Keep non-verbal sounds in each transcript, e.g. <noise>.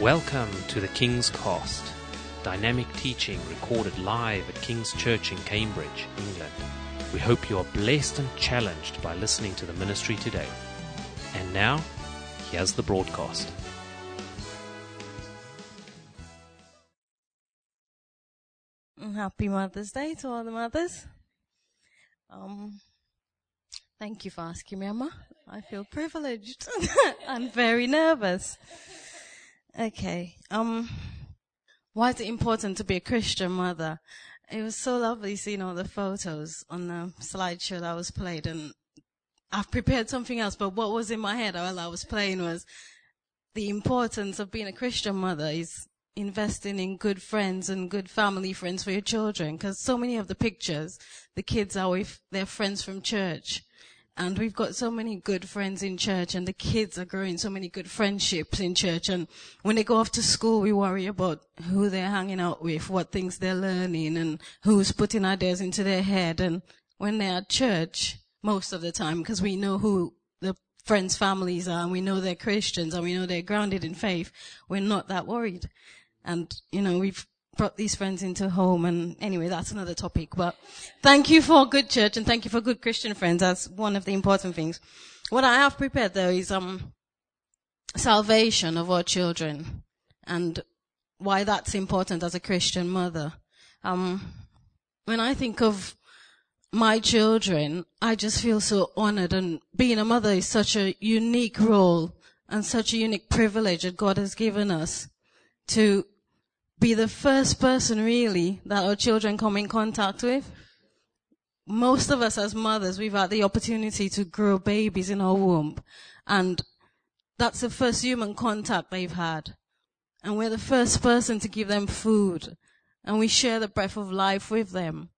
Welcome to the King's Cast, dynamic teaching recorded live at King's Church in Cambridge, England. We hope you are blessed and challenged by listening to the ministry today. And now, here's the broadcast. Happy Mother's Day to all the mothers. Um, thank you for asking me, Emma. I feel privileged <laughs> and very nervous. Okay. Um, why is it important to be a Christian mother? It was so lovely seeing all the photos on the slideshow that was played and I've prepared something else, but what was in my head while I was playing was the importance of being a Christian mother is investing in good friends and good family friends for your children. Because so many of the pictures, the kids are with their friends from church. And we've got so many good friends in church and the kids are growing so many good friendships in church. And when they go off to school, we worry about who they're hanging out with, what things they're learning and who's putting ideas into their head. And when they're at church, most of the time, because we know who the friends' families are and we know they're Christians and we know they're grounded in faith, we're not that worried. And, you know, we've brought these friends into home and anyway, that's another topic. But thank you for good church and thank you for good Christian friends. That's one of the important things. What I have prepared though is, um, salvation of our children and why that's important as a Christian mother. Um, when I think of my children, I just feel so honored and being a mother is such a unique role and such a unique privilege that God has given us to be the first person really that our children come in contact with. Most of us as mothers, we've had the opportunity to grow babies in our womb and that's the first human contact they've had. And we're the first person to give them food and we share the breath of life with them.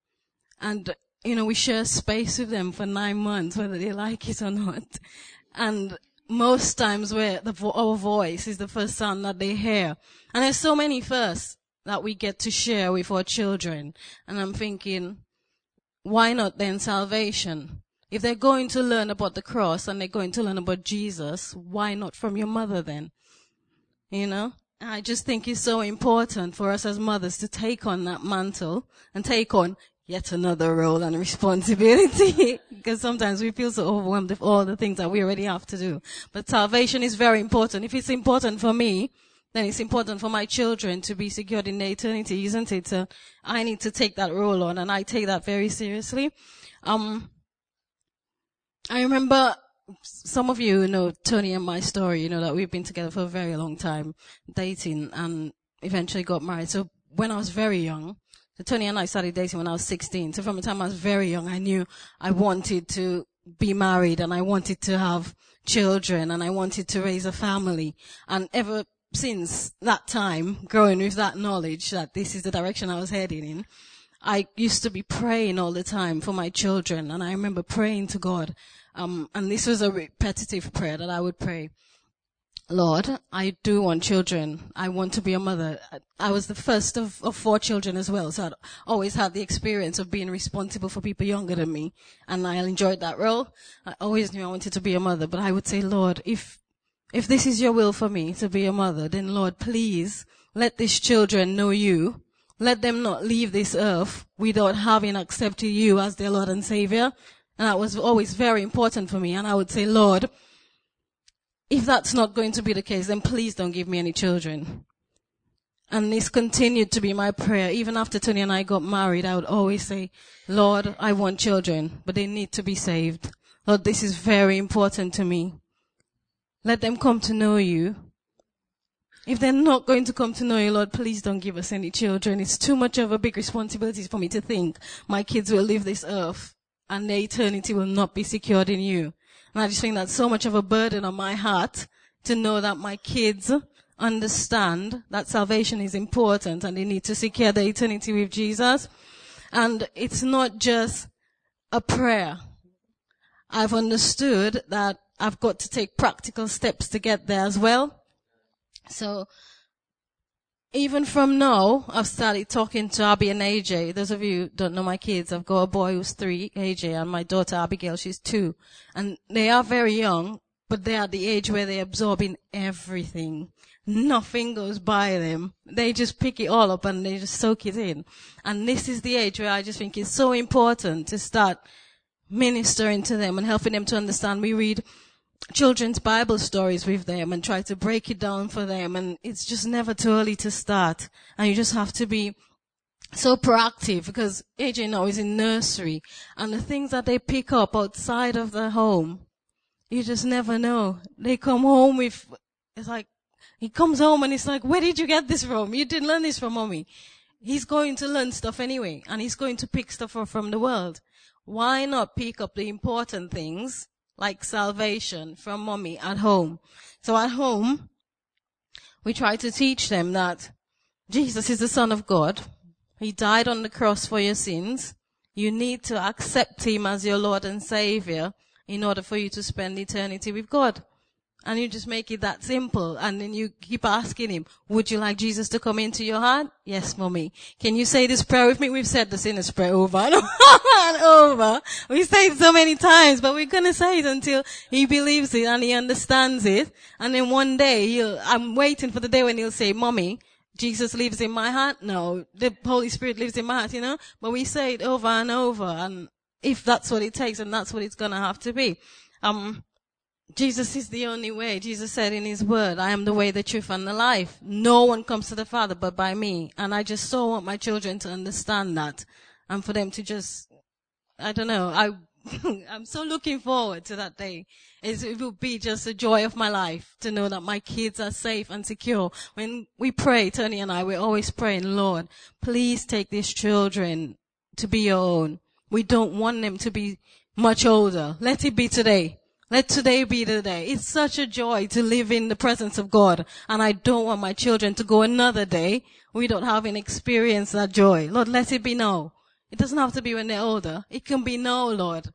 And, you know, we share space with them for nine months, whether they like it or not. And most times where the, our voice is the first sound that they hear. And there's so many firsts that we get to share with our children. And I'm thinking, why not then salvation? If they're going to learn about the cross and they're going to learn about Jesus, why not from your mother then? You know? I just think it's so important for us as mothers to take on that mantle and take on yet another role and <laughs> responsibility <laughs> because sometimes we feel so overwhelmed with all the things that we already have to do. But salvation is very important. If it's important for me, then it's important for my children to be secured in their eternity, isn't it? So I need to take that role on and I take that very seriously. Um, I remember some of you know Tony and my story, you know, that we've been together for a very long time, dating and eventually got married. So when I was very young, so Tony and I started dating when I was 16. So from the time I was very young, I knew I wanted to be married and I wanted to have children and I wanted to raise a family. And ever since that time, growing with that knowledge that this is the direction I was heading in, I used to be praying all the time for my children. And I remember praying to God. Um, and this was a repetitive prayer that I would pray. Lord, I do want children. I want to be a mother. I was the first of, of four children as well, so I'd always had the experience of being responsible for people younger than me, and I enjoyed that role. I always knew I wanted to be a mother, but I would say, Lord, if, if this is your will for me to be a mother, then Lord, please let these children know you. Let them not leave this earth without having accepted you as their Lord and Savior. And that was always very important for me. And I would say, Lord, if that's not going to be the case, then please don't give me any children. And this continued to be my prayer. Even after Tony and I got married, I would always say, Lord, I want children, but they need to be saved. Lord, this is very important to me. Let them come to know you. If they're not going to come to know you, Lord, please don't give us any children. It's too much of a big responsibility for me to think my kids will leave this earth and their eternity will not be secured in you. And I just think that's so much of a burden on my heart to know that my kids understand that salvation is important and they need to secure their eternity with Jesus. And it's not just a prayer. I've understood that I've got to take practical steps to get there as well. So even from now, I've started talking to Abby and AJ. Those of you don't know my kids, I've got a boy who's three, AJ, and my daughter Abigail, she's two. And they are very young, but they're at the age where they're absorbing everything. Nothing goes by them. They just pick it all up and they just soak it in. And this is the age where I just think it's so important to start ministering to them and helping them to understand. We read children's Bible stories with them and try to break it down for them. And it's just never too early to start. And you just have to be so proactive because AJ now is in nursery and the things that they pick up outside of the home, you just never know. They come home with, it's like, he comes home and it's like, where did you get this from? You didn't learn this from mommy. He's going to learn stuff anyway and he's going to pick stuff up from the world. Why not pick up the important things like salvation from mommy at home? So at home, we try to teach them that Jesus is the son of God he died on the cross for your sins. You need to accept Him as your Lord and Savior in order for you to spend eternity with God. And you just make it that simple. And then you keep asking Him, would you like Jesus to come into your heart? Yes, mommy. Can you say this prayer with me? We've said the sinner's prayer over and <laughs> over and over. We say it so many times, but we're gonna say it until He believes it and He understands it. And then one day he'll, I'm waiting for the day when He'll say, mommy, Jesus lives in my heart? No. The Holy Spirit lives in my heart, you know? But we say it over and over and if that's what it takes and that's what it's gonna have to be. Um, Jesus is the only way. Jesus said in his word, I am the way, the truth, and the life. No one comes to the Father but by me. And I just so want my children to understand that and for them to just, I don't know, I <laughs> I'm so looking forward to that day. It's, it will be just a joy of my life to know that my kids are safe and secure. When we pray, Tony and I, we're always praying, Lord, please take these children to be your own. We don't want them to be much older. Let it be today. Let today be the day. It's such a joy to live in the presence of God. And I don't want my children to go another day without having experienced that joy. Lord, let it be now. It doesn't have to be when they're older. It can be now, Lord.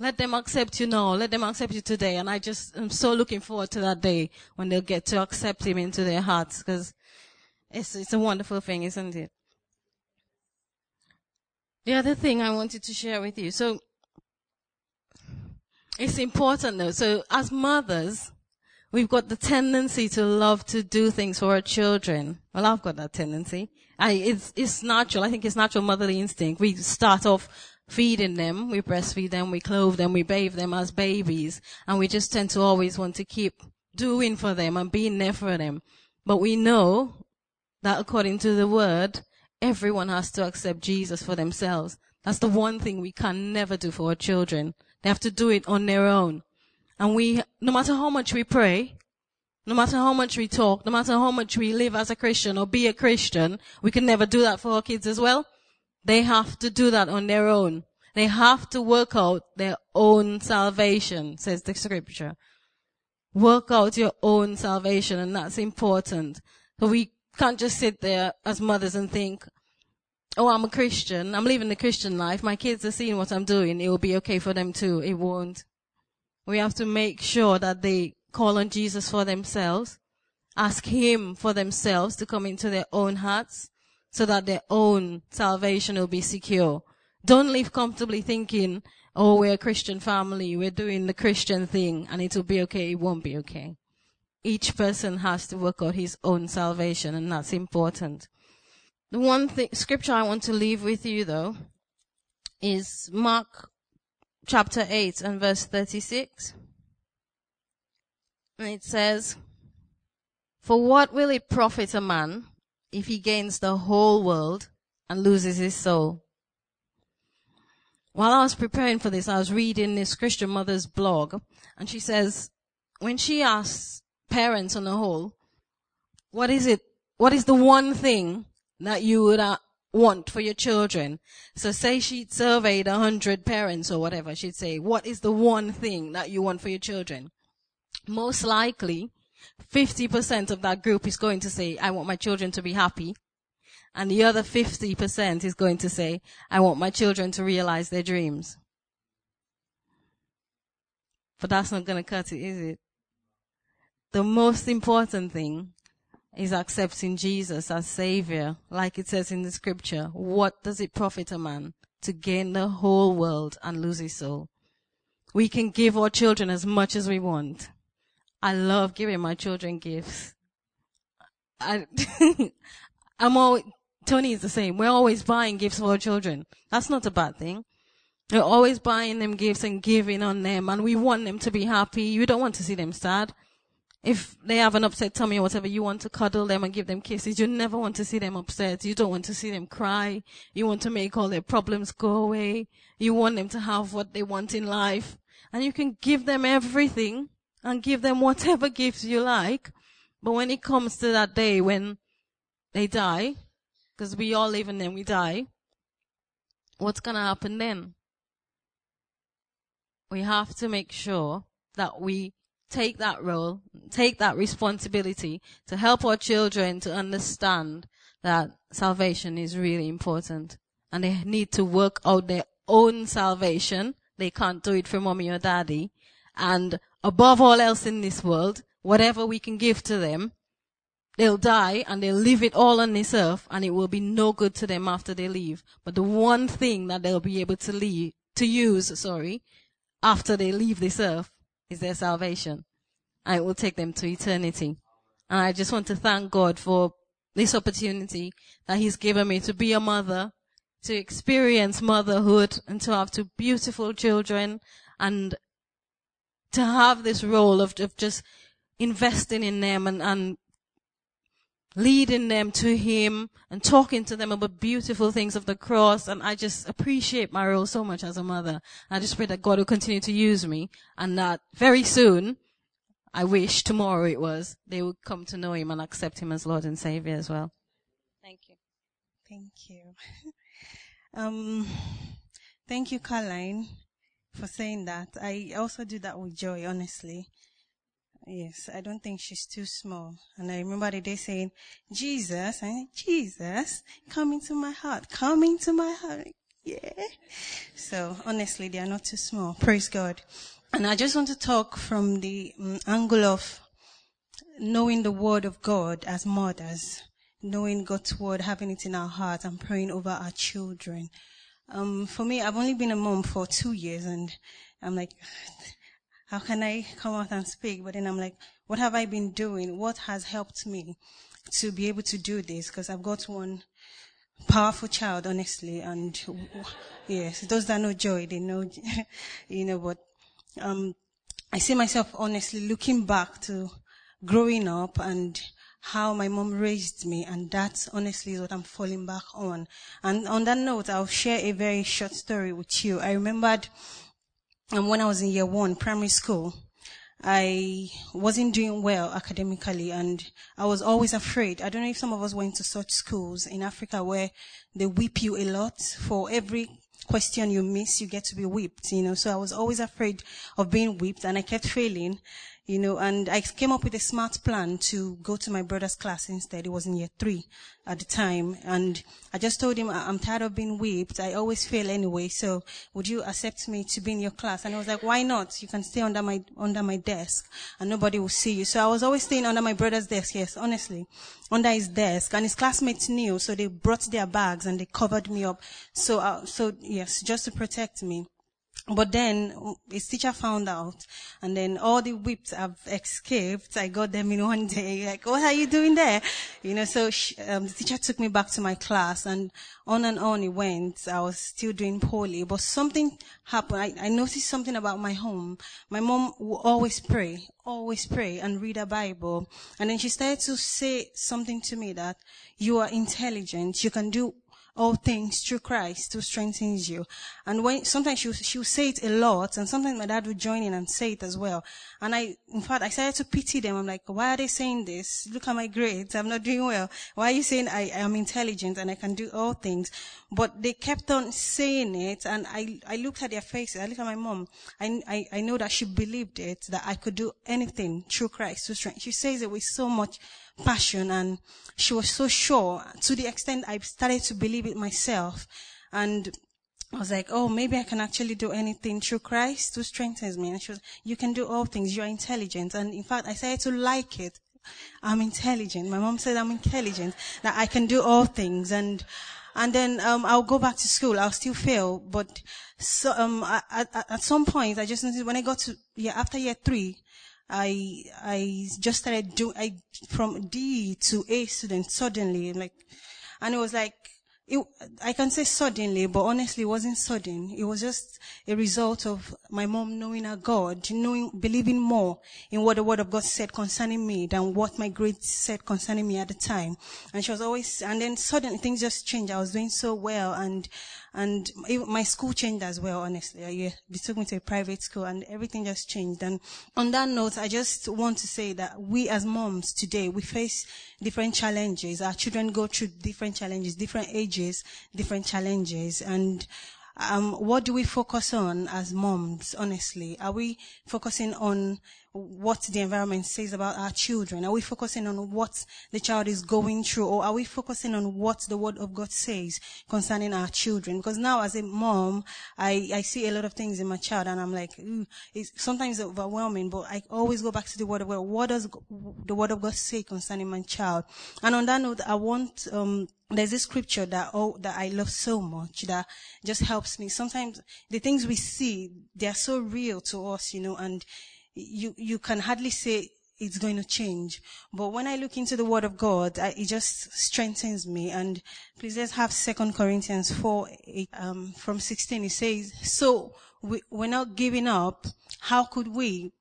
Let them accept you now. Let them accept you today. And I just am so looking forward to that day when they'll get to accept him into their hearts because it's, it's a wonderful thing, isn't it? The other thing I wanted to share with you. So it's important though. So as mothers, we've got the tendency to love to do things for our children. Well, I've got that tendency. I, it's, it's natural. I think it's natural motherly instinct. We start off feeding them. We breastfeed them. We clothe them. We bathe them as babies. And we just tend to always want to keep doing for them and being there for them. But we know that according to the word, everyone has to accept Jesus for themselves. That's the one thing we can never do for our children. They have to do it on their own. And we, no matter how much we pray, no matter how much we talk, no matter how much we live as a Christian or be a Christian, we can never do that for our kids as well. They have to do that on their own. They have to work out their own salvation, says the scripture. Work out your own salvation and that's important. So we can't just sit there as mothers and think, oh, I'm a Christian. I'm living the Christian life. My kids are seeing what I'm doing. It will be okay for them too. It won't. We have to make sure that they call on Jesus for themselves, ask Him for themselves to come into their own hearts so that their own salvation will be secure. Don't live comfortably thinking, oh, we're a Christian family, we're doing the Christian thing, and it will be okay, it won't be okay. Each person has to work out his own salvation, and that's important. The one scripture I want to leave with you though, is Mark chapter 8 and verse 36. And it says, For what will it profit a man if he gains the whole world and loses his soul? While I was preparing for this, I was reading this Christian mother's blog, and she says, when she asks parents on the whole, what is it, what is the one thing that you would uh, want for your children? So say she surveyed a hundred parents or whatever, she'd say, what is the one thing that you want for your children? most likely 50% of that group is going to say, I want my children to be happy. And the other 50% is going to say, I want my children to realize their dreams. But that's not going to cut it, is it? The most important thing is accepting Jesus as Savior. Like it says in the scripture, what does it profit a man to gain the whole world and lose his soul? We can give our children as much as we want I love giving my children gifts. I, <laughs> I'm always, Tony is the same. We're always buying gifts for our children. That's not a bad thing. We're always buying them gifts and giving on them and we want them to be happy. You don't want to see them sad. If they have an upset tummy or whatever, you want to cuddle them and give them kisses. You never want to see them upset. You don't want to see them cry. You want to make all their problems go away. You want them to have what they want in life. And you can give them everything and give them whatever gifts you like. But when it comes to that day when they die, because we all live and then we die, what's going to happen then? We have to make sure that we take that role, take that responsibility to help our children to understand that salvation is really important and they need to work out their own salvation. They can't do it for mommy or daddy. And above all else in this world, whatever we can give to them, they'll die and they'll leave it all on this earth and it will be no good to them after they leave. But the one thing that they'll be able to leave, to use, sorry, after they leave this earth is their salvation. And it will take them to eternity. And I just want to thank God for this opportunity that He's given me to be a mother, to experience motherhood and to have two beautiful children and to have this role of, of just investing in them and, and leading them to Him and talking to them about beautiful things of the cross. And I just appreciate my role so much as a mother. I just pray that God will continue to use me and that very soon, I wish tomorrow it was, they would come to know Him and accept Him as Lord and Savior as well. Thank you. Thank you. <laughs> um, thank you, Caroline, for saying that. I also do that with joy, honestly. Yes, I don't think she's too small. And I remember the day saying, Jesus, I Jesus, come into my heart, come into my heart. Yeah. So honestly, they are not too small. Praise God. And I just want to talk from the um, angle of knowing the word of God as mothers, knowing God's word, having it in our heart and praying over our children. Um, for me, I've only been a mom for two years and I'm like, how can I come out and speak? But then I'm like, what have I been doing? What has helped me to be able to do this? Because I've got one powerful child, honestly, and yes, those that know joy, they know, <laughs> you know, but, um, I see myself honestly looking back to growing up and how my mom raised me, and that honestly what I'm falling back on. And on that note, I'll share a very short story with you. I remembered and when I was in year one, primary school, I wasn't doing well academically and I was always afraid. I don't know if some of us went to such schools in Africa where they whip you a lot for every question you miss, you get to be whipped, you know. So I was always afraid of being whipped and I kept failing you know, and I came up with a smart plan to go to my brother's class instead. It was in year three at the time. And I just told him, I'm tired of being whipped. I always fail anyway. So would you accept me to be in your class? And I was like, why not? You can stay under my, under my desk and nobody will see you. So I was always staying under my brother's desk. Yes, honestly, under his desk and his classmates knew. So they brought their bags and they covered me up. So, uh, so yes, just to protect me. But then his teacher found out, and then all the whips have escaped. I got them in one day. Like, what are you doing there? You know, so she, um, the teacher took me back to my class, and on and on it went. I was still doing poorly, but something happened. I, I noticed something about my home. My mom would always pray, always pray, and read a Bible. And then she started to say something to me that you are intelligent. You can do all things through Christ who strengthens you. And when, sometimes she, she would say it a lot, and sometimes my dad would join in and say it as well. And I, in fact, I started to pity them. I'm like, why are they saying this? Look at my grades. I'm not doing well. Why are you saying I am intelligent and I can do all things? But they kept on saying it, and I, I looked at their faces. I looked at my mom. I, I, I know that she believed it, that I could do anything through Christ who strength. She says it with so much passion and she was so sure to the extent I started to believe it myself. And I was like, oh, maybe I can actually do anything through Christ who strengthens me. And she was, you can do all things. You're intelligent. And in fact, I started to like it. I'm intelligent. My mom said I'm intelligent, that I can do all things. And, and then, um, I'll go back to school. I'll still fail. But, so, um, at, at, at some point, I just noticed when I got to, yeah, after year three, I, I just started doing, I, from D to A student suddenly, like, and it was like, it, I can say suddenly, but honestly, it wasn't sudden. It was just a result of my mom knowing her God, knowing, believing more in what the word of God said concerning me than what my grades said concerning me at the time. And she was always, and then suddenly things just changed. I was doing so well and, and my school changed as well, honestly. Yeah, they took me to a private school and everything just changed. And on that note, I just want to say that we as moms today, we face different challenges. Our children go through different challenges, different ages, different challenges. And um, what do we focus on as moms, honestly? Are we focusing on what the environment says about our children? Are we focusing on what the child is going through? Or are we focusing on what the word of God says concerning our children? Because now as a mom, I, I see a lot of things in my child and I'm like, it's sometimes overwhelming, but I always go back to the word of God. What does the word of God say concerning my child? And on that note, I want, um, there's this scripture that oh that I love so much that just helps me. Sometimes the things we see, they are so real to us, you know, and you, you can hardly say it's going to change. But when I look into the word of God, I, it just strengthens me. And please let's have Second Corinthians 4, 8, um, from 16. It says, so we, we're not giving up. How could we?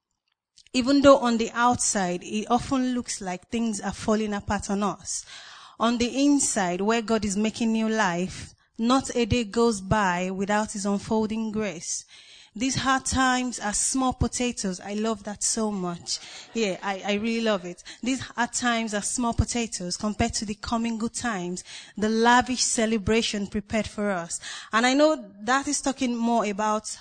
Even though on the outside, it often looks like things are falling apart on us. On the inside, where God is making new life, not a day goes by without his unfolding grace. These hard times are small potatoes. I love that so much. Yeah, I, I really love it. These hard times are small potatoes compared to the coming good times, the lavish celebration prepared for us. And I know that is talking more about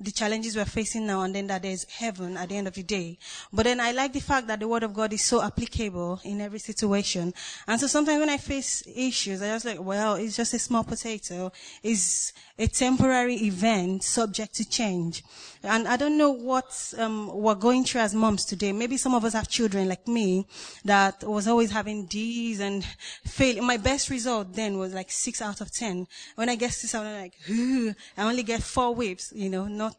the challenges we're facing now and then that there's heaven at the end of the day. But then I like the fact that the word of God is so applicable in every situation. And so sometimes when I face issues, I just like, well, it's just a small potato. It's a temporary event subject to change. And I don't know what um, we're going through as moms today. Maybe some of us have children like me that was always having D's and fail. My best result then was like six out of ten. When I get six, I'm like, I only get four whips, you know, not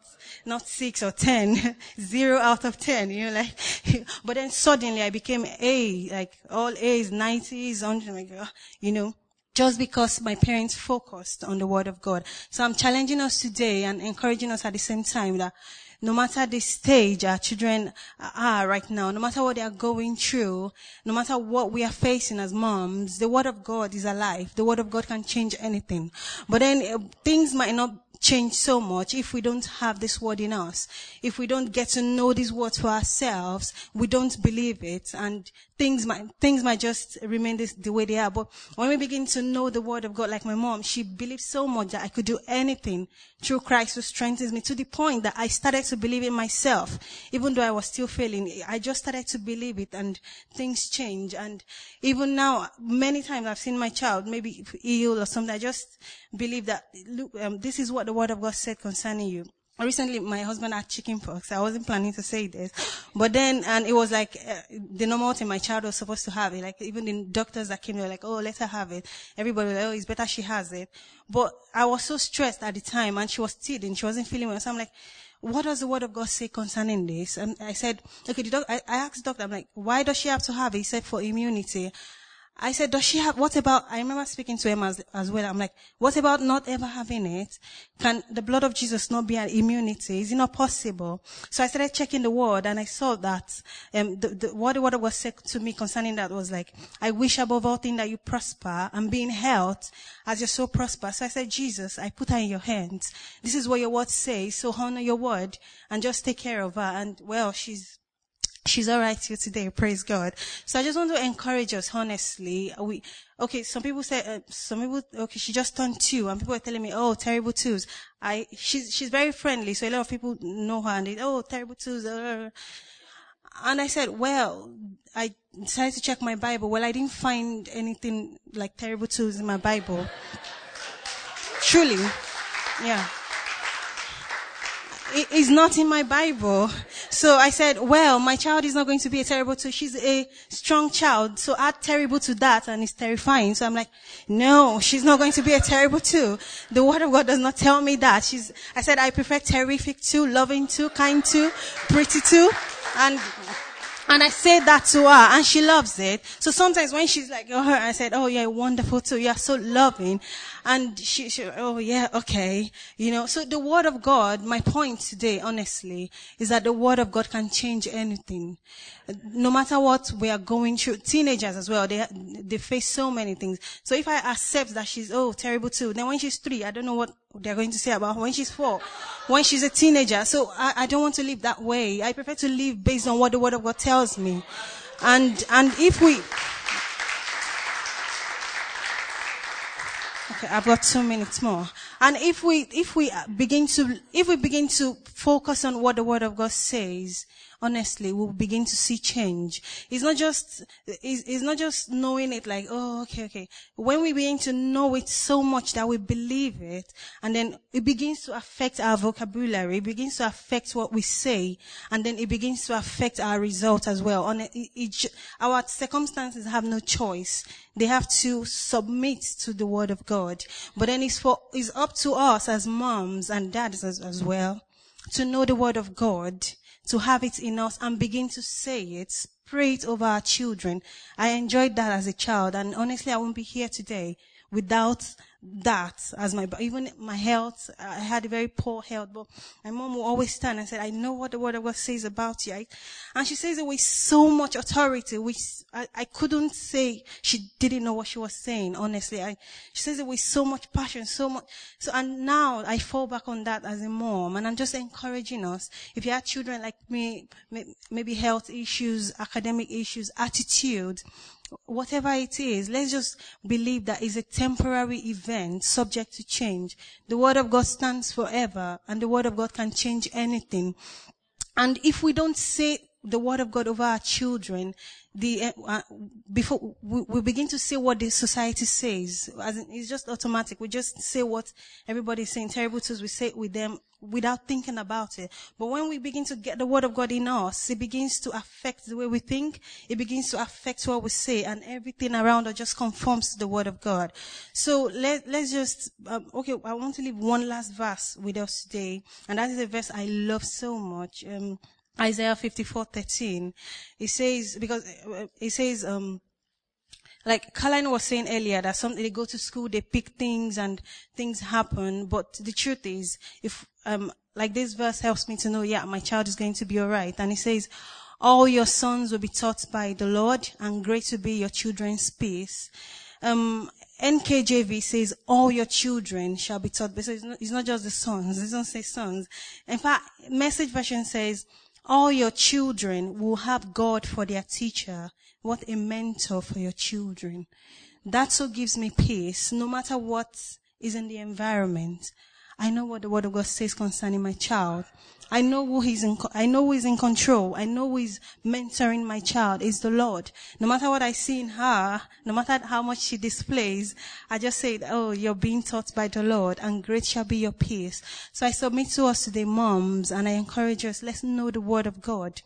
not six or ten, <laughs> zero out of ten, you know, like. <laughs> but then suddenly I became A, like all A's, nineties, hundred, like, you know just because my parents focused on the word of God. So I'm challenging us today and encouraging us at the same time that no matter the stage our children are right now, no matter what they are going through, no matter what we are facing as moms, the word of God is alive. The word of God can change anything. But then uh, things might not change so much if we don't have this word in us. If we don't get to know these words for ourselves, we don't believe it and things might, things might just remain this, the way they are. But when we begin to know the word of God, like my mom, she believed so much that I could do anything through Christ who strengthens me to the point that I started to believe in myself. Even though I was still failing, I just started to believe it and things change. And even now, many times I've seen my child maybe ill or something. I just believe that, look, um, this is what the word of God said concerning you recently my husband had chicken pox. I wasn't planning to say this, but then, and it was like uh, the normal thing my child was supposed to have it. Like even the doctors that came, they were like, "Oh, let her have it." Everybody was like, "Oh, it's better she has it." But I was so stressed at the time, and she was teething. She wasn't feeling well. So I'm like, "What does the word of God say concerning this?" And I said, "Okay." The doc- I, I asked the doctor, "I'm like, why does she have to have it?" He said, "For immunity." I said, does she have, what about, I remember speaking to him as, as well. I'm like, what about not ever having it? Can the blood of Jesus not be an immunity? Is it not possible? So I started checking the word and I saw that, um, the, the, what word was said to me concerning that was like, I wish above all things that you prosper and be in health as your soul prosper. So I said, Jesus, I put her in your hands. This is what your word says. So honor your word and just take care of her. And well, she's, She's alright here today. Praise God. So I just want to encourage us, honestly. We, okay, some people say, uh, some people, okay, she just turned two and people are telling me, oh, terrible twos. I, she's, she's very friendly. So a lot of people know her and they, oh, terrible twos. Uh, and I said, well, I decided to check my Bible. Well, I didn't find anything like terrible twos in my Bible. Truly. Yeah is not in my Bible. So I said, well, my child is not going to be a terrible two. She's a strong child. So add terrible to that and it's terrifying. So I'm like, no, she's not going to be a terrible two. The word of God does not tell me that. She's, I said, I prefer terrific two, loving two, kind two, pretty two. And And I said that to her and she loves it. So sometimes when she's like, oh, her, I said, oh you're wonderful too. You're so loving. And she, she, oh yeah, okay. You know, so the word of God, my point today, honestly, is that the word of God can change anything. No matter what we are going through, teenagers as well, they, they face so many things. So if I accept that she's, oh, terrible too, then when she's three, I don't know what they're going to say about her when she's four, when she's a teenager. So I, I don't want to live that way. I prefer to live based on what the word of God tells me. And, and if we, Okay, I've got two minutes more. And if we, if we begin to, if we begin to focus on what the word of God says, honestly, we'll begin to see change. It's not just, it's, it's not just knowing it like, oh, okay, okay. When we begin to know it so much that we believe it, and then it begins to affect our vocabulary, it begins to affect what we say, and then it begins to affect our results as well. On it, it, our circumstances have no choice. They have to submit to the word of God. But then it's for, it's up to us as moms and dads as, as well to know the word of God to have it in us and begin to say it, pray it over our children. I enjoyed that as a child and honestly I won't be here today without that as my, even my health, I had a very poor health, but my mom will always stand and say, I know what the word of God says about you. And she says it with so much authority, which I, I couldn't say she didn't know what she was saying, honestly. I, she says it with so much passion, so much. So, and now I fall back on that as a mom, and I'm just encouraging us. If you have children like me, maybe health issues, academic issues, attitude, whatever it is, let's just believe that it's a temporary event subject to change. The word of God stands forever and the word of God can change anything. And if we don't say the word of God over our children, the uh, uh before we, we, begin to say what the society says. In, it's just automatic. We just say what everybody is saying. Terrible things we say it with them without thinking about it. But when we begin to get the word of God in us, it begins to affect the way we think. It begins to affect what we say, and everything around us just conforms to the word of God. So let let's just um, okay. I want to leave one last verse with us today, and that is a verse I love so much. Um, Isaiah 54:13. It says because uh, it says um like Caroline was saying earlier that some they go to school, they pick things and things happen. But the truth is, if um like this verse helps me to know, yeah, my child is going to be alright. And it says, all your sons will be taught by the Lord, and great will be your children's peace. Um, NKJV says all your children shall be taught. But it's not, it's not just the sons. It doesn't say sons. In fact, message version says all your children will have God for their teacher. What a mentor for your children. That so gives me peace, no matter what is in the environment. I know what the word of God says concerning my child. I know who he's in, I know who is in control. I know who is mentoring my child It's the Lord. No matter what I see in her, no matter how much she displays, I just say, oh, you're being taught by the Lord and great shall be your peace. So I submit to us today, moms, and I encourage us, let's know the word of God.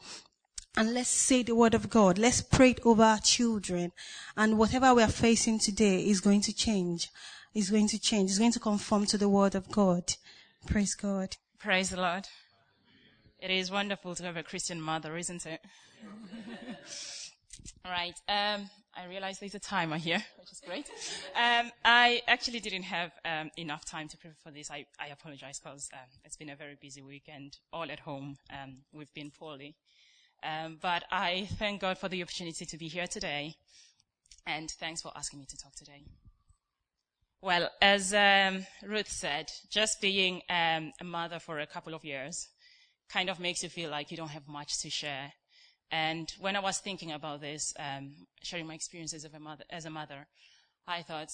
And let's say the word of God. Let's pray it over our children. And whatever we are facing today is going to change. Is going to change. It's going to conform to the word of God. Praise God. Praise the Lord. It is wonderful to have a Christian mother, isn't it? <laughs> right. Um, I realize there's a timer here, which is great. Um, I actually didn't have um, enough time to prepare for this. I, I apologize because um, it's been a very busy weekend, all at home. Um, we've been poorly. Um, but I thank God for the opportunity to be here today. And thanks for asking me to talk today. Well, as Ruth said, just being a mother for a couple of years, kind of makes you feel like you don't have much to share. And when I was thinking about this, um, sharing my experiences a mother, as a mother, I thought,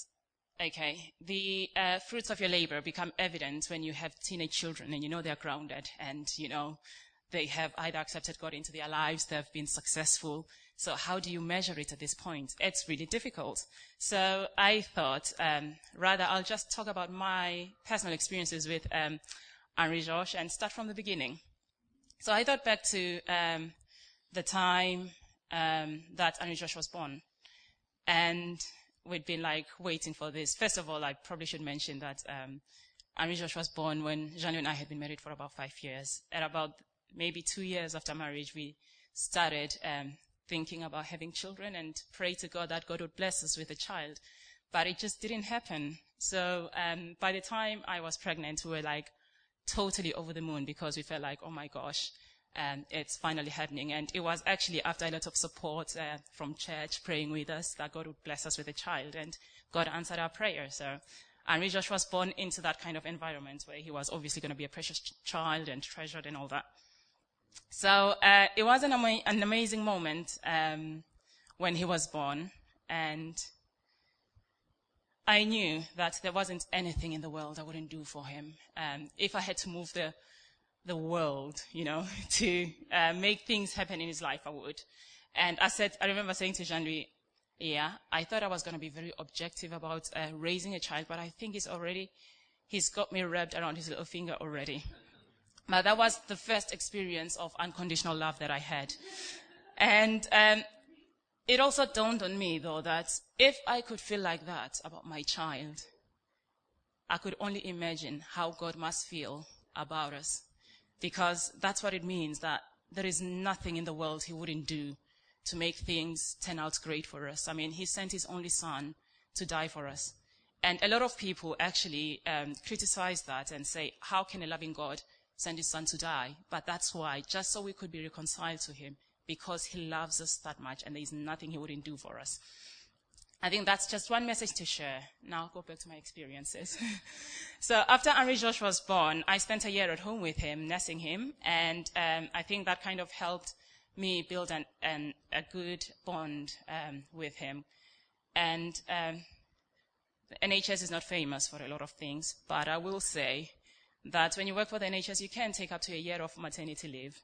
okay, the uh, fruits of your labor become evident when you have teenage children and you know they're grounded and, you know, they have either accepted God into their lives, they've been successful. So how do you measure it at this point? It's really difficult. So I thought, um, rather I'll just talk about my personal experiences with um, Henri Georges and start from the beginning. So I thought back to um, the time um, that Henri Georges was born, and we'd been like waiting for this. First of all, I probably should mention that um, Henri Georges was born when Jeanne and I had been married for about five years. At about maybe two years after marriage, we started um, thinking about having children and pray to God that God would bless us with a child. But it just didn't happen. So um, by the time I was pregnant, we were like totally over the moon because we felt like, oh my gosh, um, it's finally happening. And it was actually after a lot of support uh, from church praying with us that God would bless us with a child. And God answered our prayer. So and Josh was born into that kind of environment where he was obviously going to be a precious ch- child and treasured and all that. So uh, it was an, ama- an amazing moment um, when he was born, and I knew that there wasn't anything in the world I wouldn't do for him. Um, if I had to move the the world, you know, <laughs> to uh, make things happen in his life, I would. And I said, I remember saying to Jean-Louis, yeah, I thought I was going to be very objective about uh, raising a child, but I think he's already, he's got me wrapped around his little finger already. But that was the first experience of unconditional love that I had. And um, it also dawned on me, though, that if I could feel like that about my child, I could only imagine how God must feel about us. Because that's what it means that there is nothing in the world He wouldn't do to make things turn out great for us. I mean, He sent His only Son to die for us. And a lot of people actually um, criticize that and say, how can a loving God send his son to die. But that's why, just so we could be reconciled to him, because he loves us that much and there's nothing he wouldn't do for us. I think that's just one message to share. Now I'll go back to my experiences. <laughs> so after Henri Josh was born, I spent a year at home with him, nursing him, and um, I think that kind of helped me build an, an, a good bond um, with him. And um, the NHS is not famous for a lot of things, but I will say that when you work for the NHS, you can take up to a year of maternity leave.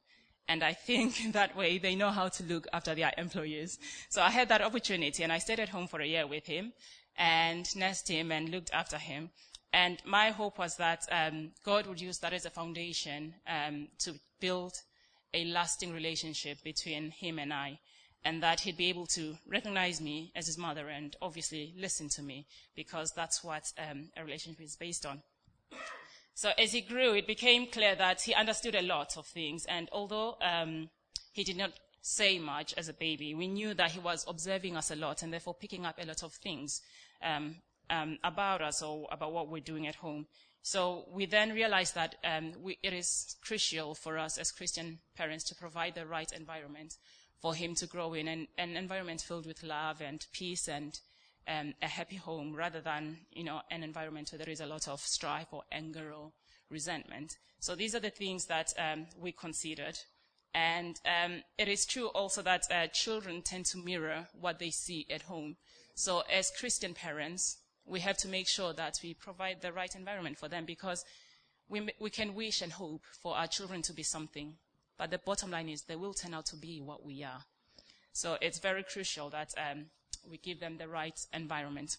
And I think <laughs> that way they know how to look after their employees. So I had that opportunity and I stayed at home for a year with him and nursed him and looked after him. And my hope was that um, God would use that as a foundation um, to build a lasting relationship between him and I, and that he'd be able to recognize me as his mother and obviously listen to me, because that's what um, a relationship is based on. So as he grew, it became clear that he understood a lot of things. And although um, he did not say much as a baby, we knew that he was observing us a lot and therefore picking up a lot of things um, um, about us or about what we're doing at home. So we then realized that um, we, it is crucial for us as Christian parents to provide the right environment for him to grow in, and an environment filled with love and peace and um, a happy home rather than, you know, an environment where there is a lot of strife or anger or resentment. So these are the things that um, we considered. And um, it is true also that uh, children tend to mirror what they see at home. So as Christian parents, we have to make sure that we provide the right environment for them because we, we can wish and hope for our children to be something. But the bottom line is they will turn out to be what we are. So it's very crucial that um, we give them the right environment.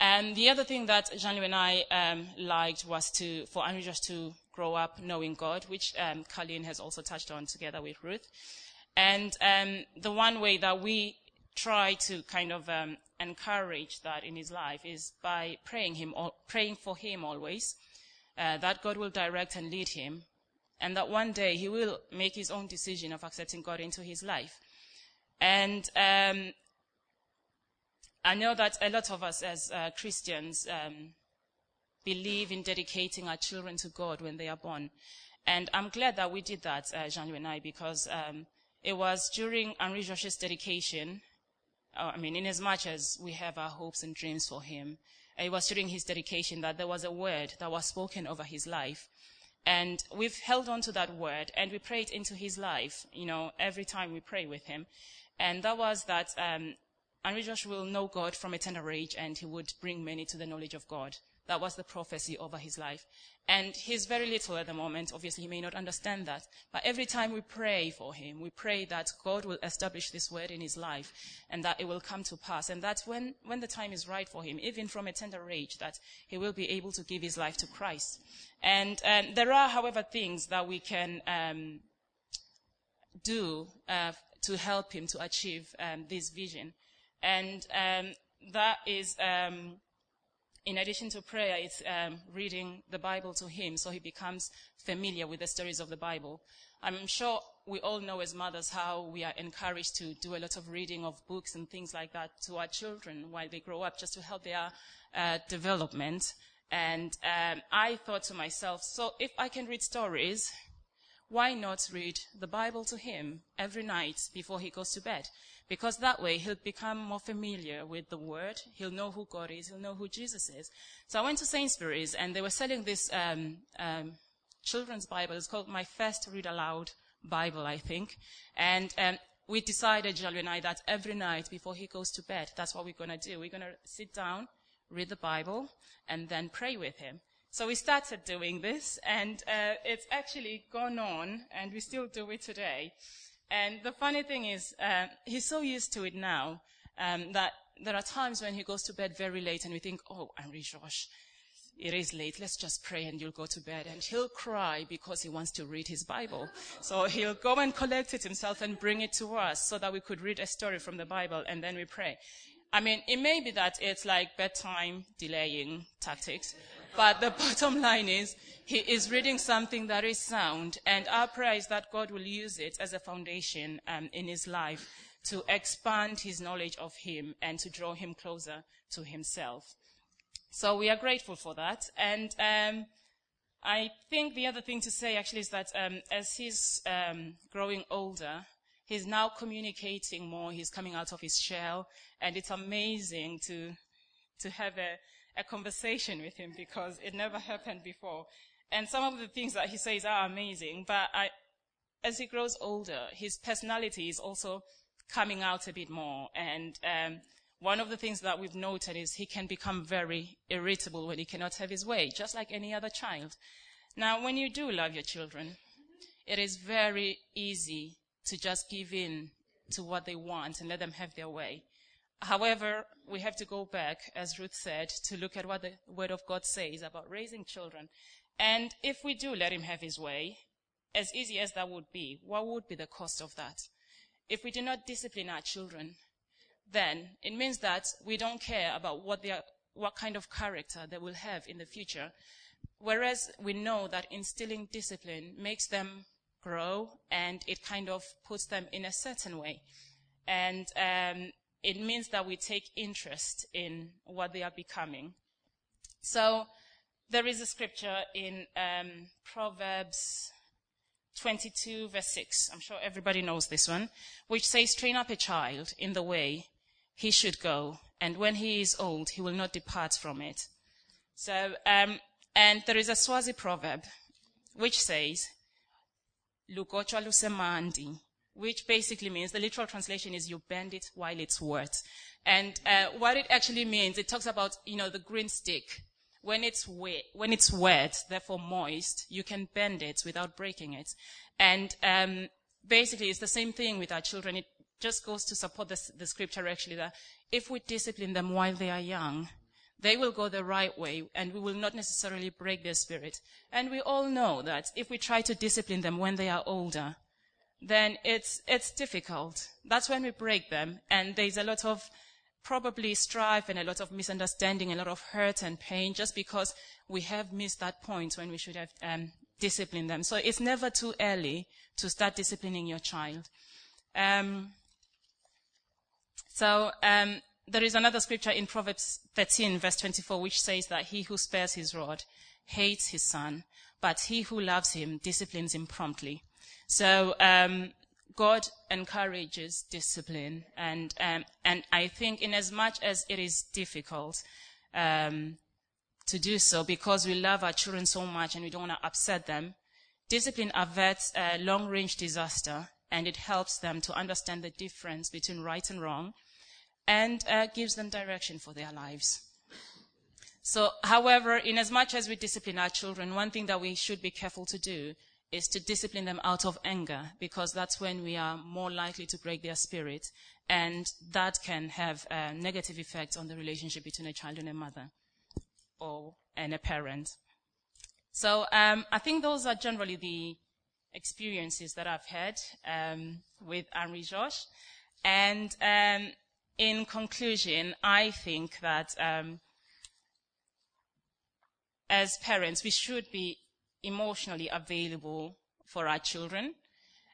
And the other thing that Jean-Louis and I um, liked was to, for Henri Josh to grow up knowing God, which um, Colleen has also touched on together with Ruth. And um, the one way that we try to kind of um, encourage that in his life is by praying him, praying for him always, uh, that God will direct and lead him, and that one day he will make his own decision of accepting God into his life. And um, I know that a lot of us as uh, Christians um, believe in dedicating our children to God when they are born. And I'm glad that we did that, uh, Jean-Louis and I, because um, it was during Henri Josh's dedication, uh, I mean, in as much as we have our hopes and dreams for him, it was during his dedication that there was a word that was spoken over his life. And we've held on to that word and we prayed into his life, you know, every time we pray with him. And that was that um, and Josh will know God from a tender age and he would bring many to the knowledge of God. That was the prophecy over his life. And he's very little at the moment. Obviously, he may not understand that. But every time we pray for him, we pray that God will establish this word in his life and that it will come to pass. And that when, when the time is right for him, even from a tender age, that he will be able to give his life to Christ. And um, there are, however, things that we can um, do uh, to help him to achieve um, this vision. And um, that is, um, in addition to prayer, it's um, reading the Bible to him so he becomes familiar with the stories of the Bible. I'm sure we all know as mothers how we are encouraged to do a lot of reading of books and things like that to our children while they grow up just to help their uh, development. And um, I thought to myself, so if I can read stories, why not read the Bible to him every night before he goes to bed? Because that way he'll become more familiar with the word. He'll know who God is. He'll know who Jesus is. So I went to Sainsbury's and they were selling this um, um, children's Bible. It's called My First Read Aloud Bible, I think. And um, we decided, Jalwi and I, that every night before he goes to bed, that's what we're going to do. We're going to sit down, read the Bible, and then pray with him. So we started doing this, and uh, it's actually gone on, and we still do it today. And the funny thing is, uh, he's so used to it now um, that there are times when he goes to bed very late, and we think, "Oh, Henri Josh, it is late. Let's just pray and you'll go to bed. And he'll cry because he wants to read his Bible. So he'll go and collect it himself and bring it to us so that we could read a story from the Bible and then we pray. I mean, it may be that it's like bedtime delaying tactics, but the <laughs> bottom line is he is reading something that is sound and our prayer is that God will use it as a foundation um, in his life to expand his knowledge of him and to draw him closer to himself. So we are grateful for that. And um, I think the other thing to say actually is that um, as he's um, growing older, he's now communicating more. He's coming out of his shell, and it's amazing to to have a, a conversation with him because it never happened before. And some of the things that he says are amazing, but I, as he grows older, his personality is also coming out a bit more, and um, one of the things that we've noted is he can become very irritable when he cannot have his way, just like any other child. Now, when you do love your children, it is very easy to just give in to what they want and let them have their way. However, we have to go back, as Ruth said, to look at what the Word of God says about raising children. And if we do let him have his way, as easy as that would be, what would be the cost of that? If we do not discipline our children, then it means that we don't care about what, are, what kind of character they will have in the future. Whereas we know that instilling discipline makes them grow and it kind of puts them in a certain way. And um, it means that we take interest in what they are becoming. So there is a scripture in um, Proverbs 22, verse 6. I'm sure everybody knows this one, which says, Train up a child in the way he should go, and when he is old, he will not depart from it. So, um, and there is a Swazi proverb which says, Lugochwa lusemandi, which basically means the literal translation is you bend it while it's wet. And uh, what it actually means, it talks about, you know, the green stick. When it's wet, when it's wet, therefore moist, you can bend it without breaking it. And um, basically, it's the same thing with our children. It just goes to support the, the scripture actually that if we discipline them while they are young, they will go the right way and we will not necessarily break their spirit. And we all know that if we try to discipline them when they are older, then it's, it's difficult. That's when we break them and there's a lot of probably strife and a lot of misunderstanding, a lot of hurt and pain just because we have missed that point when we should have um, disciplined them. So it's never too early to start disciplining your child. Um, so um, there is another scripture in Proverbs 13, verse 24, which says that he who spares his rod hates his son, but he who loves him disciplines him promptly. So um, God encourages discipline, and um, and I think in as much as it is difficult um, to do so because we love our children so much and we don't want to upset them, discipline averts a long-range disaster and it helps them to understand the difference between right and wrong and uh, gives them direction for their lives. So, however, in as much as we discipline our children, one thing that we should be careful to do is to discipline them out of anger, because that's when we are more likely to break their spirit, and that can have a negative effect on the relationship between a child and a mother, or and a parent. So, um, I think those are generally the experiences that I've had um, with Henri Josh, and um, in conclusion, I think that um, as parents, we should be emotionally available for our children.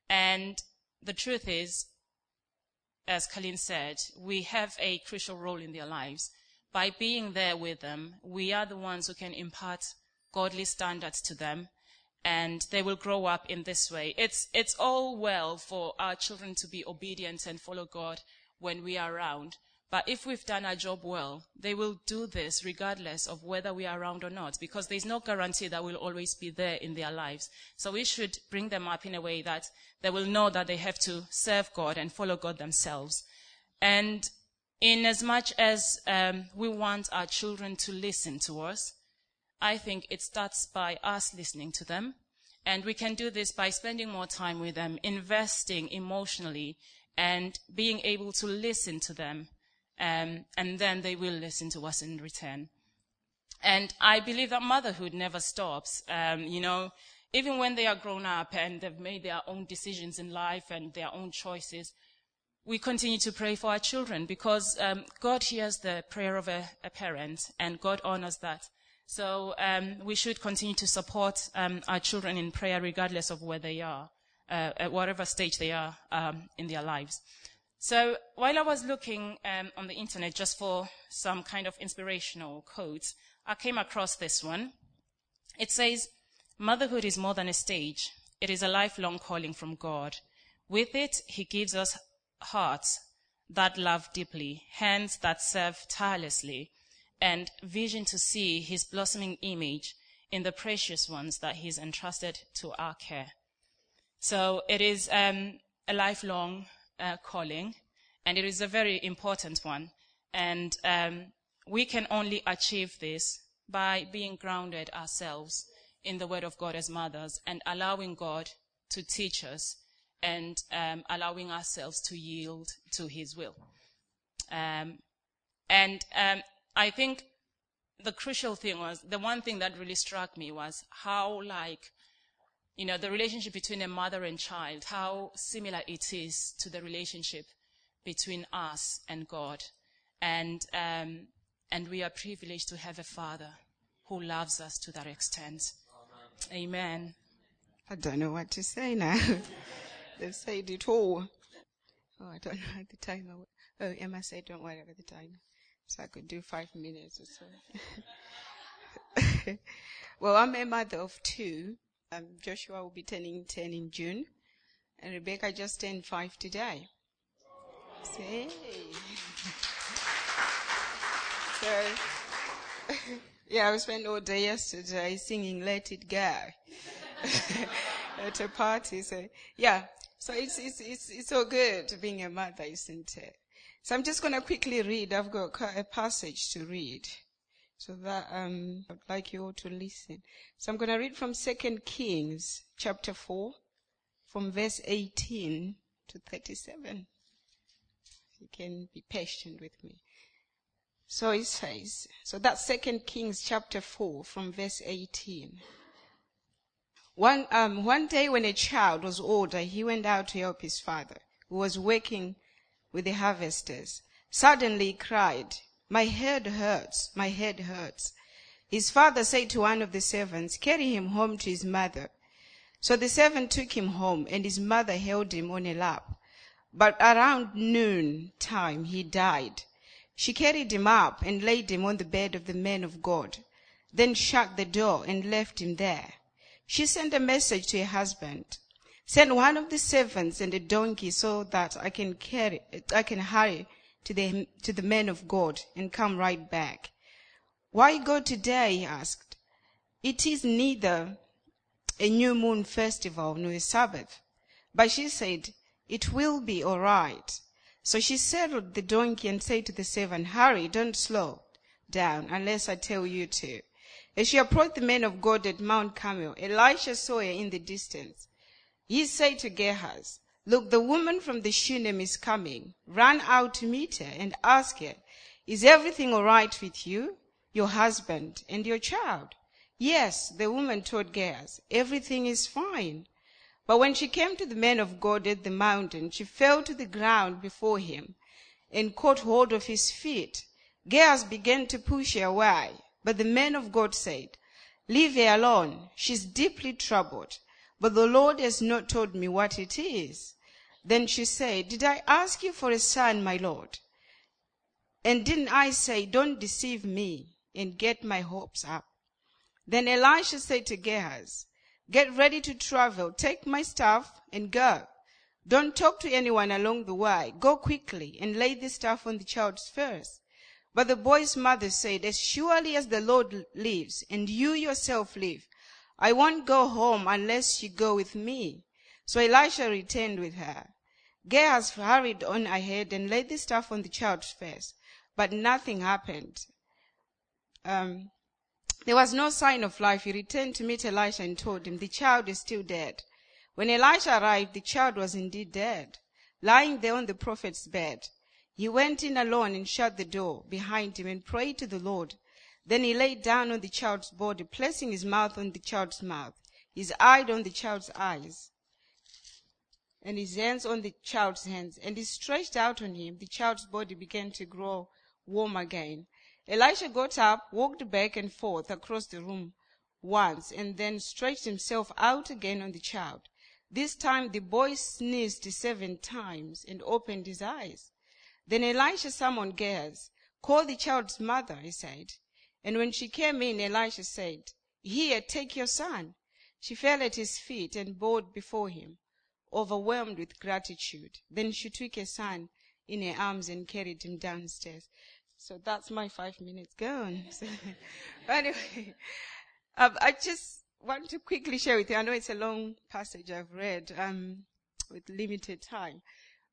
And the truth is, as Colleen said, we have a crucial role in their lives. By being there with them, we are the ones who can impart godly standards to them and they will grow up in this way. It's, it's all well for our children to be obedient and follow God when we are around. But if we've done our job well, they will do this regardless of whether we are around or not, because there's no guarantee that we'll always be there in their lives. So we should bring them up in a way that they will know that they have to serve God and follow God themselves. And in as much as um, we want our children to listen to us, I think it starts by us listening to them. And we can do this by spending more time with them, investing emotionally, and being able to listen to them um, and then they will listen to us in return. And I believe that motherhood never stops. Um, you know, even when they are grown up and they've made their own decisions in life and their own choices, we continue to pray for our children because um, God hears the prayer of a, a, parent and God honors that. So um, we should continue to support um, our children in prayer regardless of where they are, uh, at whatever stage they are um, in their lives. So while I was looking um, on the internet just for some kind of inspirational quotes, I came across this one. It says, Motherhood is more than a stage. It is a lifelong calling from God. With it, He gives us hearts that love deeply, hands that serve tirelessly, and vision to see His blossoming image in the precious ones that He's entrusted to our care. So it is um, a lifelong uh, calling, and it is a very important one. And um, we can only achieve this by being grounded ourselves in the Word of God as mothers and allowing God to teach us and um, allowing ourselves to yield to His will. Um, and um, I think the crucial thing was the one thing that really struck me was how like you know, the relationship between a mother and child, how similar it is to the relationship between us and God. And, um, and we are privileged to have a father who loves us to that extent. Amen. I don't know what to say now. <laughs> They've said it all. Oh, I don't know the time. Oh, Emma said don't worry about the time. So I could do five minutes or so. <laughs> well, I'm a mother of two. Um, Joshua will be turning 10 in June, and Rebecca just turned 5 today. Say. <laughs> so, <laughs> yeah, I spent all day yesterday singing Let It Go <laughs> at a party. So, yeah, so it's, it's, it's, it's so good being a mother, isn't it? So I'm just going to quickly read. I've got a passage to read so that um, I'd like you all to listen. So I'm going to read from Second Kings chapter 4, from verse 18 to 37. You can be patient with me. So it says, so that's Second Kings chapter 4, from verse 18. One, um, one day when a child was older, he went out to help his father, who was working with the harvesters. Suddenly he cried, my head hurts. My head hurts. His father said to one of the servants, Carry him home to his mother. So the servant took him home, and his mother held him on a lap. But around noon time he died. She carried him up and laid him on the bed of the man of God, then shut the door and left him there. She sent a message to her husband. Send one of the servants and a donkey so that I can carry, I can hurry to the, to the men of God and come right back. Why go today? he asked. It is neither a new moon festival nor a Sabbath. But she said, it will be all right. So she saddled the donkey and said to the servant, hurry, don't slow down unless I tell you to. As she approached the men of God at Mount Carmel, Elisha saw her in the distance. He said to Gehazi, Look, the woman from the Shunem is coming. Run out to meet her and ask her, Is everything all right with you, your husband, and your child? Yes, the woman told Gehazi, Everything is fine. But when she came to the man of God at the mountain, she fell to the ground before him and caught hold of his feet. Gehazi began to push her away, but the man of God said, Leave her alone. She's deeply troubled. But the Lord has not told me what it is. Then she said, Did I ask you for a son, my Lord? And didn't I say, Don't deceive me and get my hopes up? Then Elisha said to Gehazi, Get ready to travel, take my staff and go. Don't talk to anyone along the way. Go quickly and lay the staff on the child's first. But the boy's mother said, As surely as the Lord lives and you yourself live, I won't go home unless you go with me. So Elisha returned with her. Gehazi hurried on ahead and laid the staff on the child's face, but nothing happened. Um, there was no sign of life. He returned to meet Elisha and told him, The child is still dead. When Elisha arrived, the child was indeed dead, lying there on the prophet's bed. He went in alone and shut the door behind him and prayed to the Lord. Then he lay down on the child's body, placing his mouth on the child's mouth, his eye on the child's eyes, and his hands on the child's hands. And he stretched out on him. The child's body began to grow warm again. Elisha got up, walked back and forth across the room once, and then stretched himself out again on the child. This time the boy sneezed seven times and opened his eyes. Then Elisha summoned Gehazi. Call the child's mother, he said. And when she came in, Elisha said, Here, take your son. She fell at his feet and bowed before him, overwhelmed with gratitude. Then she took her son in her arms and carried him downstairs. So that's my five minutes gone. <laughs> So, anyway, um, I just want to quickly share with you. I know it's a long passage I've read um, with limited time,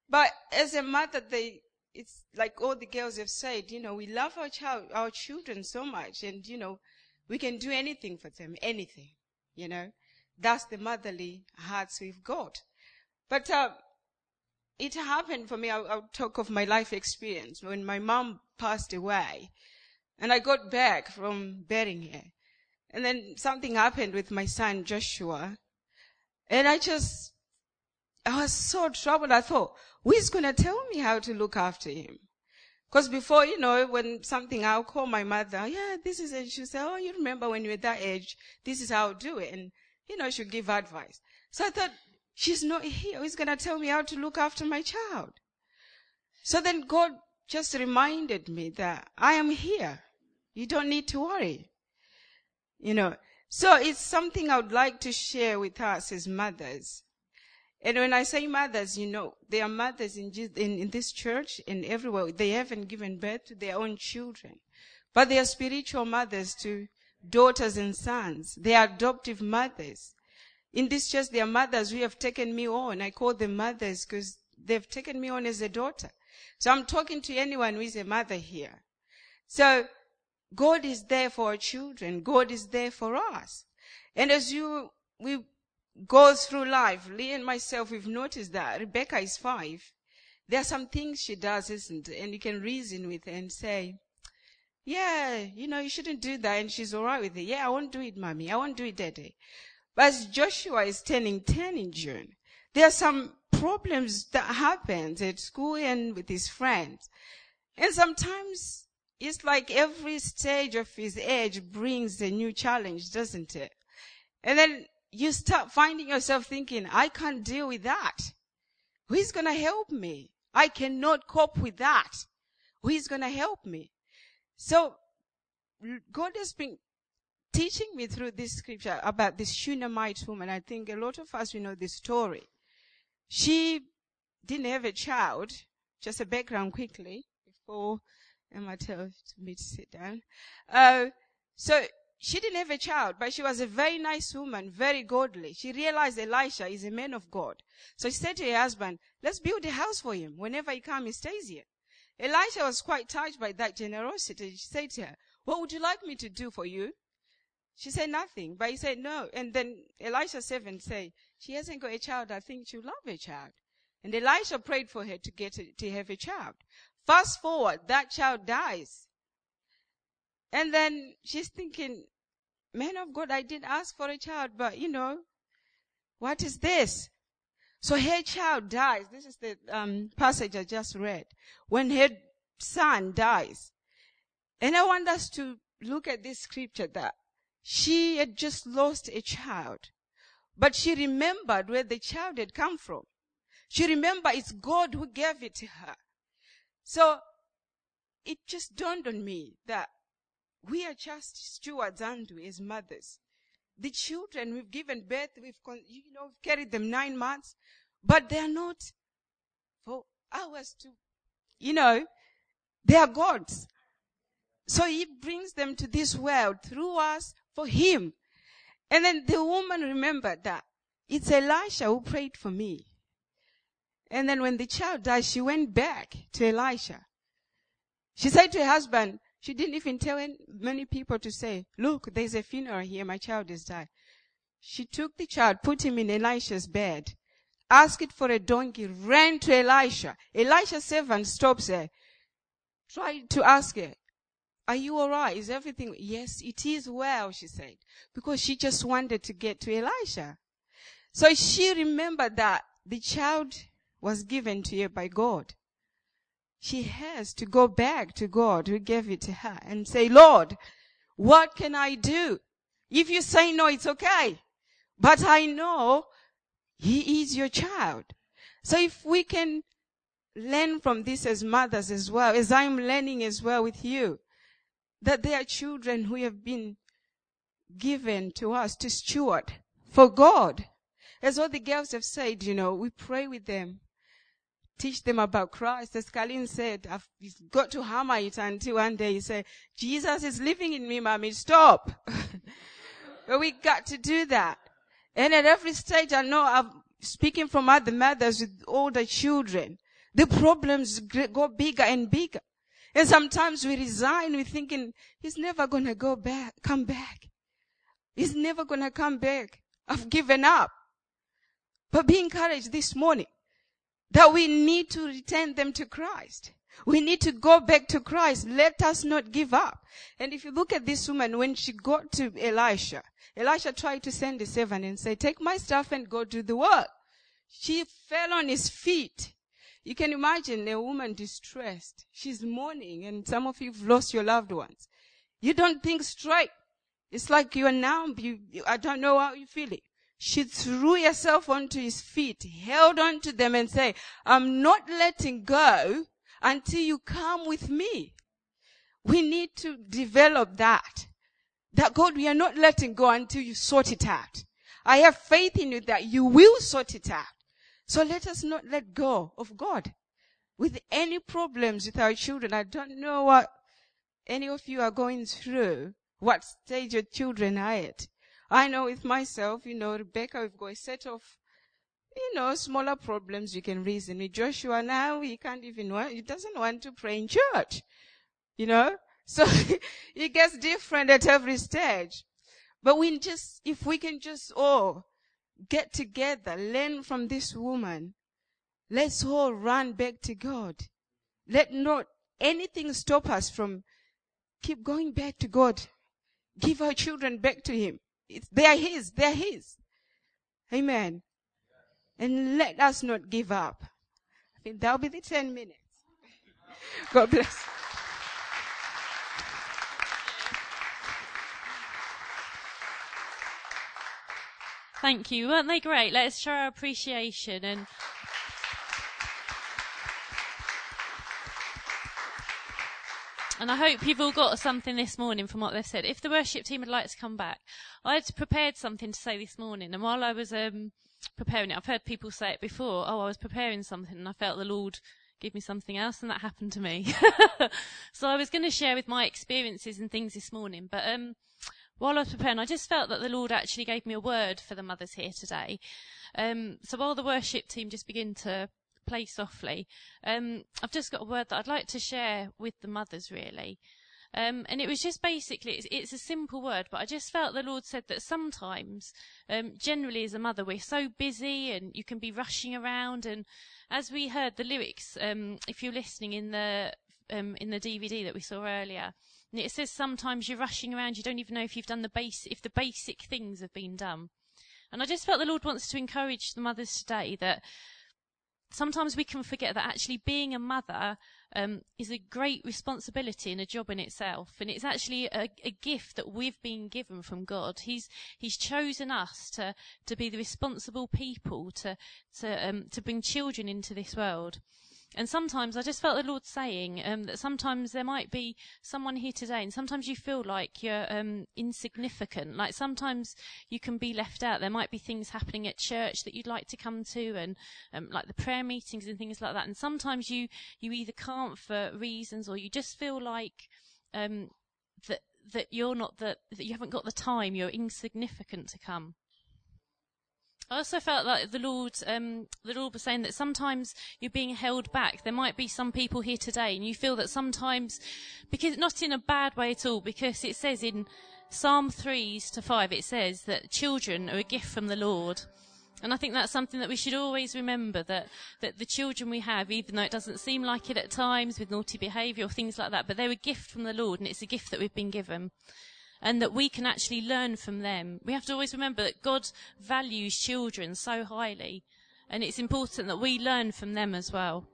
but as a mother, they it's like all the girls have said. You know, we love our child, our children so much, and you know, we can do anything for them, anything. You know, that's the motherly hearts we've got. But uh, it happened for me. I'll, I'll talk of my life experience when my mom passed away, and I got back from burying her. And then something happened with my son Joshua. And I just, I was so troubled. I thought, who is going to tell me how to look after him? Because before, you know, when something, I'll call my mother, oh, yeah, this is it. She'll say, oh, you remember when you were that age, this is how I'll do it. And, you know, she'll give advice. So I thought, she's not here. Who's going to tell me how to look after my child? So then God just reminded me that I am here. You don't need to worry. You know, so it's something I would like to share with us as mothers. And when I say mothers, you know, there are mothers in, in, in this church and everywhere. They haven't given birth to their own children, but they are spiritual mothers to daughters and sons. They are adoptive mothers. In this church, they are mothers who have taken me on. I call them mothers because they've taken me on as a daughter. So I'm talking to anyone who is a mother here. So God is there for our children. God is there for us. And as you, we go through life, Lee and myself, we've noticed that Rebecca is five. There are some things she does, isn't? And you can reason with her and say, yeah, you know, you shouldn't do that. And she's all right with it. Yeah, I won't do it, mommy. I won't do it, daddy. But as Joshua is turning 10 in June, there are some problems that happen at school and with his friends. And sometimes it's like every stage of his age brings a new challenge, doesn't it? And then you start finding yourself thinking, I can't deal with that. Who is going to help me? I cannot cope with that. Who is going to help me? So God has been teaching me through this scripture about this Shunammite woman. I think a lot of us, we know this story. She didn't have a child. Just a background quickly before Emma tells me to sit down. Uh, so she didn't have a child, but she was a very nice woman, very godly. She realized Elisha is a man of God. So she said to her husband, let's build a house for him. Whenever he comes, he stays here. Elisha was quite touched by that generosity. She said to her, what would you like me to do for you? She said nothing, but he said no. And then Elisha servant said, she hasn't got a child. I think she'll love a child. And Elisha prayed for her to get a, to have a child. Fast forward, that child dies. And then she's thinking, man of God, I did ask for a child, but you know, what is this? So her child dies. This is the um, passage I just read. When her son dies. And I want us to look at this scripture that she had just lost a child, But she remembered where the child had come from. She remembered it's God who gave it to her. So it just dawned on me that we are just stewards, aren't we, as mothers? The children we've given birth, we've, you know, we've carried them nine months, but they are not for ours to, you know, they are God's. So he brings them to this world through us for him. And then the woman remembered that it's Elisha who prayed for me. And then when the child died, she went back to Elisha. She said to her husband, she didn't even tell many people to say, look, there's a funeral here, my child has died. She took the child, put him in Elisha's bed, asked for a donkey, ran to Elisha. Elisha's servant stops her, tried to ask her, are you alright? Is everything? Yes, it is well, she said, because she just wanted to get to Elisha. So she remembered that the child was given to her by God. She has to go back to God who gave it to her and say, Lord, what can I do? If you say no, it's okay. But I know he is your child. So if we can learn from this as mothers as well, as I'm learning as well with you, that there are children who have been given to us to steward for God. As all the girls have said, you know, we pray with them, teach them about Christ. As Colin said, I've got to hammer it until one day you say, Jesus is living in me, mommy, stop. <laughs> but we got to do that. And at every stage, I know I'm speaking from other mothers with older children. The problems go bigger and bigger. And sometimes we resign, we're thinking, he's never gonna go back, come back. He's never gonna come back. I've given up. But be encouraged this morning that we need to return them to Christ. We need to go back to Christ. Let us not give up. And if you look at this woman, when she got to Elisha, Elisha tried to send a servant and say, take my stuff and go do the work. She fell on his feet you can imagine a woman distressed. She's mourning and some of you have lost your loved ones. You don't think straight. It's like you're numb. You, you, I don't know how you're feeling. She threw herself onto his feet, held onto them and said, I'm not letting go until you come with me. We need to develop that. That God, we are not letting go until you sort it out. I have faith in you that you will sort it out. So let us not let go of God. With any problems with our children, I don't know what any of you are going through, what stage your children are at. I know with myself, you know, Rebecca, we've got a set of, you know, smaller problems we can reason with. Joshua now, he can't even, he doesn't want to pray in church. You know? <laughs> So it gets different at every stage. But we just, if we can just, all get together, learn from this woman. Let's all run back to God. Let not anything stop us from keep going back to God. Give our children back to Him. It's, they are His. They are His. Amen. And let us not give up. I think that'll be the 10 minutes. <laughs> God bless. Thank you. Weren't they great? Let's show our appreciation and. And I hope you've all got something this morning from what they've said. If the worship team would like to come back, I had prepared something to say this morning, and while I was um, preparing it, I've heard people say it before. Oh, I was preparing something, and I felt the Lord give me something else, and that happened to me. <laughs> so I was going to share with my experiences and things this morning, but um, while I was preparing, I just felt that the Lord actually gave me a word for the mothers here today. Um, so while the worship team just begin to play softly, um, I've just got a word that I'd like to share with the mothers really. Um, and it was just basically, it's, it's, a simple word, but I just felt the Lord said that sometimes, um, generally as a mother, we're so busy and you can be rushing around. And as we heard the lyrics, um, if you're listening in the um, in the DVD that we saw earlier, it says sometimes you're rushing around, you don't even know if you've done the base, if the basic things have been done. And I just felt the Lord wants to encourage the mothers today that sometimes we can forget that actually being a mother um, is a great responsibility and a job in itself, and it's actually a, a, gift that we've been given from God. He's He's chosen us to to be the responsible people to to um, to bring children into this world. And sometimes I just felt the Lord saying um, that sometimes there might be someone here today, and sometimes you feel like you're um, insignificant. Like sometimes you can be left out. There might be things happening at church that you'd like to come to, and um, like the prayer meetings and things like that. And sometimes you you either can't for reasons, or you just feel like um, that that you're not the, that you haven't got the time. You're insignificant to come. I also felt like the Lord, um, the Lord was saying that sometimes you're being held back. There might be some people here today, and you feel that sometimes, because not in a bad way at all, because it says in Psalm three to five, it says that children are a gift from the Lord. And I think that's something that we should always remember that, that the children we have, even though it doesn't seem like it at times with naughty behaviour or things like that, but they're a gift from the Lord and it's a gift that we've been given and that we can actually learn from them. We have to always remember that God values children so highly, and it's important that we learn from them as well.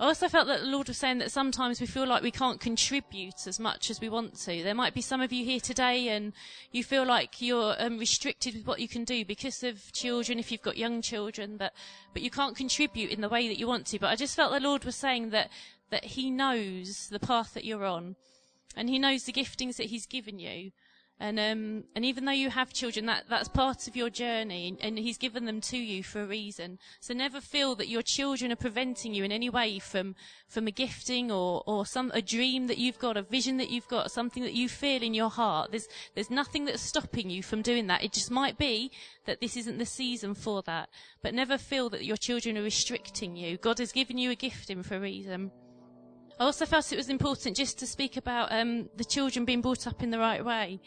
I also felt that the Lord was saying that sometimes we feel like we can't contribute as much as we want to. There might be some of you here today and you feel like you're um, restricted with what you can do because of children, if you've got young children, but, but you can't contribute in the way that you want to. But I just felt the Lord was saying that, that He knows the path that you're on and He knows the giftings that He's given you. And um, and even though you have children, that that's part of your journey, and, and, He's given them to you for a reason. So never feel that your children are preventing you in any way from from a gifting or or some a dream that you've got, a vision that you've got, something that you feel in your heart. There's there's nothing that's stopping you from doing that. It just might be that this isn't the season for that. But never feel that your children are restricting you. God has given you a gifting for a reason. I also felt it was important just to speak about um, the children being brought up in the right way.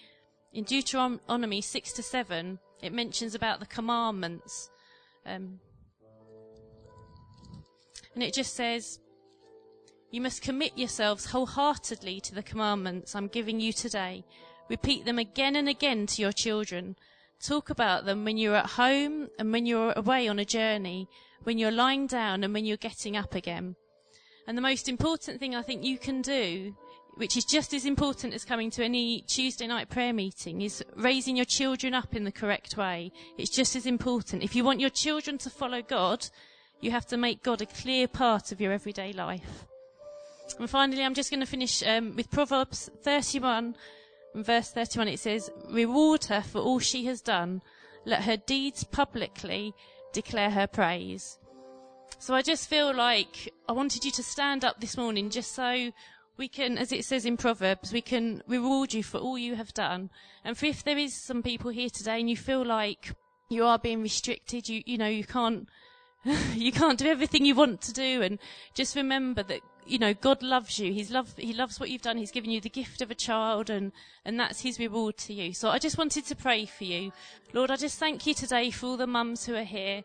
In Deuteronomy 6 to 7, it mentions about the commandments. Um, and it just says, You must commit yourselves wholeheartedly to the commandments I'm giving you today. Repeat them again and again to your children. Talk about them when you're at home and when you're away on a journey, when you're lying down and when you're getting up again. And the most important thing I think you can do, which is just as important as coming to any Tuesday night prayer meeting, is raising your children up in the correct way. It's just as important. If you want your children to follow God, you have to make God a clear part of your everyday life. And finally, I'm just going to finish um, with Proverbs 31, verse 31. It says, Reward her for all she has done. Let her deeds publicly declare her praise. So I just feel like I wanted you to stand up this morning just so we can, as it says in Proverbs, we can reward you for all you have done. And for if there is some people here today and you feel like you are being restricted, you, you know, you can't, <laughs> you can't do everything you want to do and just remember that, you know, God loves you. He's love, he loves what you've done. He's given you the gift of a child and, and that's his reward to you. So I just wanted to pray for you. Lord, I just thank you today for all the mums who are here.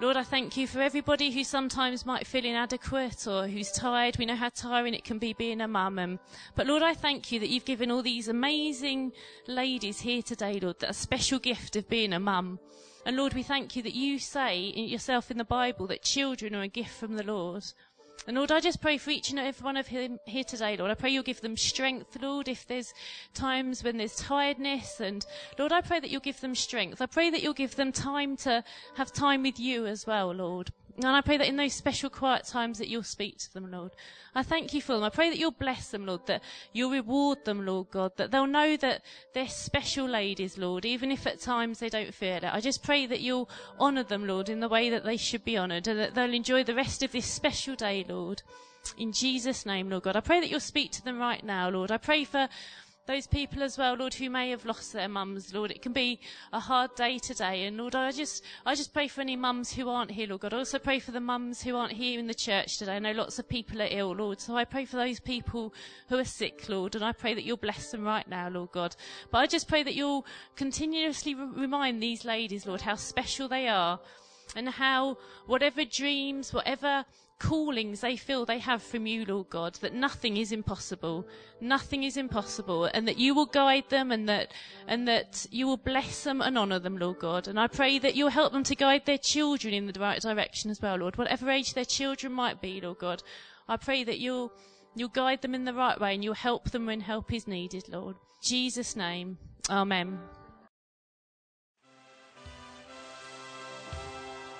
Lord, I thank you for everybody who sometimes might feel inadequate or who's tired. We know how tiring it can be being a mum. And, but Lord, I thank you that you've given all these amazing ladies here today, Lord, that a special gift of being a mum. And Lord, we thank you that you say yourself in the Bible that children are a gift from the Lord. And Lord, I just pray for each and every one of them here today, Lord. I pray you'll give them strength, Lord, if there's times when there's tiredness. And Lord, I pray that you'll give them strength. I pray that you'll give them time to have time with you as well, Lord. And I pray that in those special quiet times that you'll speak to them, Lord. I thank you for them. I pray that you'll bless them, Lord, that you'll reward them, Lord God, that they'll know that they're special ladies, Lord, even if at times they don't feel it. I just pray that you'll honour them, Lord, in the way that they should be honoured and that they'll enjoy the rest of this special day, Lord. In Jesus' name, Lord God. I pray that you'll speak to them right now, Lord. I pray for those people as well, Lord, who may have lost their mums, Lord. It can be a hard day today. And Lord, I just, I just pray for any mums who aren't here, Lord God. I also pray for the mums who aren't here in the church today. I know lots of people are ill, Lord. So I pray for those people who are sick, Lord. And I pray that you'll bless them right now, Lord God. But I just pray that you'll continuously remind these ladies, Lord, how special they are and how whatever dreams, whatever callings they feel they have from you, Lord God, that nothing is impossible. Nothing is impossible and that you will guide them and that, and that you will bless them and honour them, Lord God. And I pray that you'll help them to guide their children in the right direction as well, Lord. Whatever age their children might be, Lord God. I pray that you'll, you'll guide them in the right way and you'll help them when help is needed, Lord. Jesus' name. Amen.